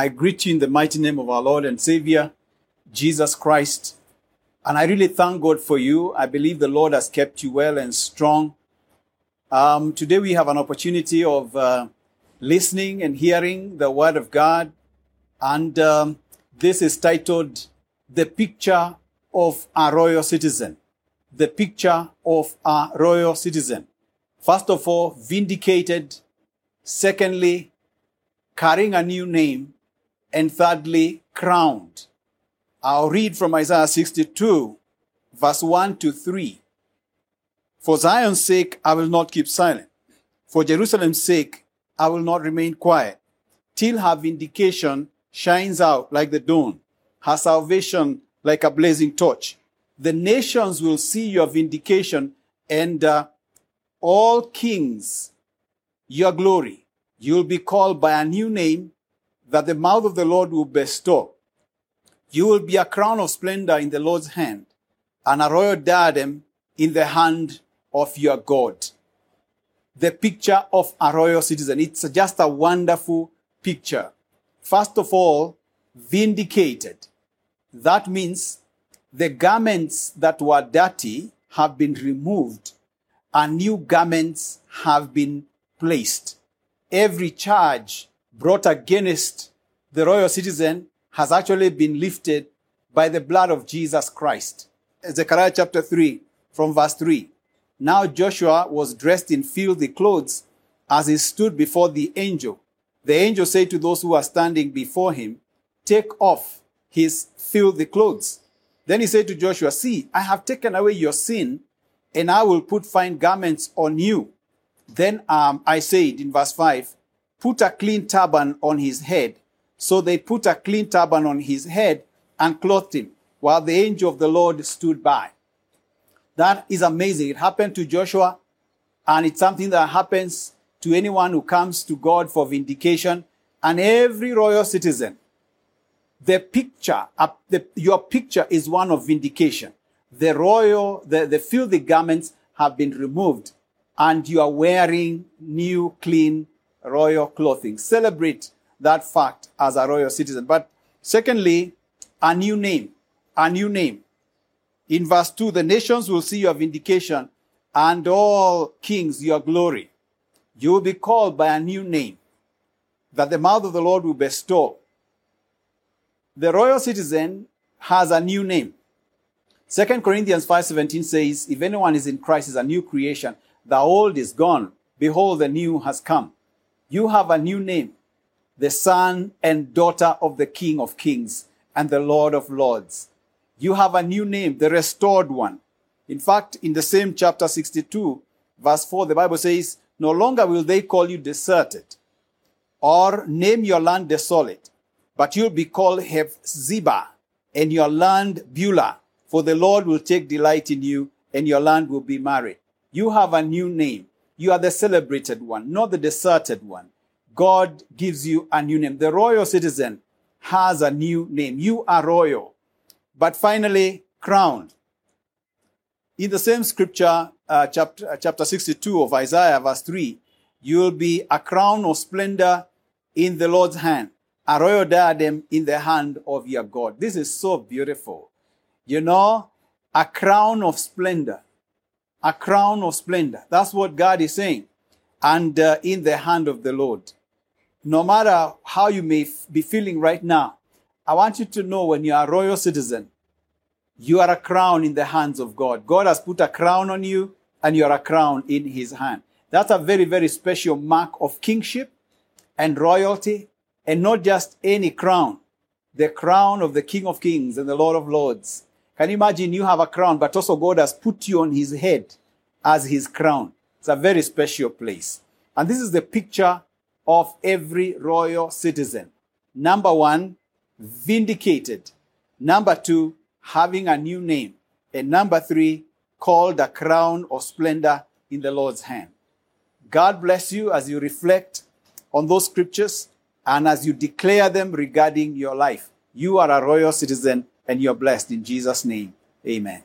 I greet you in the mighty name of our Lord and Savior, Jesus Christ. And I really thank God for you. I believe the Lord has kept you well and strong. Um, today we have an opportunity of uh, listening and hearing the Word of God. And um, this is titled The Picture of a Royal Citizen. The Picture of a Royal Citizen. First of all, vindicated. Secondly, carrying a new name. And thirdly, crowned. I'll read from Isaiah 62, verse 1 to 3. For Zion's sake, I will not keep silent. For Jerusalem's sake, I will not remain quiet, till her vindication shines out like the dawn, her salvation like a blazing torch. The nations will see your vindication, and uh, all kings your glory. You'll be called by a new name that the mouth of the Lord will bestow. You will be a crown of splendor in the Lord's hand, and a royal diadem in the hand of your God. The picture of a royal citizen. It's just a wonderful picture. First of all, vindicated. That means the garments that were dirty have been removed and new garments have been placed. Every charge brought against the royal citizen has actually been lifted by the blood of Jesus Christ. Zechariah chapter 3 from verse 3. Now Joshua was dressed in filthy clothes as he stood before the angel. The angel said to those who were standing before him, Take off his filthy clothes. Then he said to Joshua, See, I have taken away your sin, and I will put fine garments on you. Then um, I said in verse 5, Put a clean turban on his head. So they put a clean turban on his head and clothed him, while the angel of the Lord stood by. That is amazing. It happened to Joshua, and it's something that happens to anyone who comes to God for vindication, and every royal citizen. The picture, uh, the, your picture is one of vindication. The royal, the, the filthy garments have been removed, and you are wearing new, clean, royal clothing. Celebrate that fact as a royal citizen. But secondly, a new name. A new name. In verse 2, the nations will see your vindication and all kings your glory. You will be called by a new name that the mouth of the Lord will bestow. The royal citizen has a new name. 2 Corinthians 5:17 says, if anyone is in Christ is a new creation, the old is gone. Behold, the new has come. You have a new name the son and daughter of the King of Kings and the Lord of Lords. You have a new name, the restored one. In fact, in the same chapter 62, verse 4, the Bible says, No longer will they call you deserted or name your land desolate, but you'll be called Hephzibah and your land Beulah, for the Lord will take delight in you and your land will be married. You have a new name. You are the celebrated one, not the deserted one. God gives you a new name. The royal citizen has a new name. You are royal. But finally, crowned. In the same scripture, uh, chapter, uh, chapter 62 of Isaiah, verse 3, you will be a crown of splendor in the Lord's hand, a royal diadem in the hand of your God. This is so beautiful. You know, a crown of splendor. A crown of splendor. That's what God is saying. And uh, in the hand of the Lord no matter how you may f- be feeling right now, I want you to know when you are a royal citizen, you are a crown in the hands of God. God has put a crown on you and you are a crown in his hand. That's a very, very special mark of kingship and royalty and not just any crown. The crown of the King of Kings and the Lord of Lords. Can you imagine you have a crown, but also God has put you on his head as his crown. It's a very special place. And this is the picture of every royal citizen. Number one, vindicated. Number two, having a new name. And number three, called a crown of splendor in the Lord's hand. God bless you as you reflect on those scriptures and as you declare them regarding your life. You are a royal citizen and you're blessed in Jesus' name. Amen.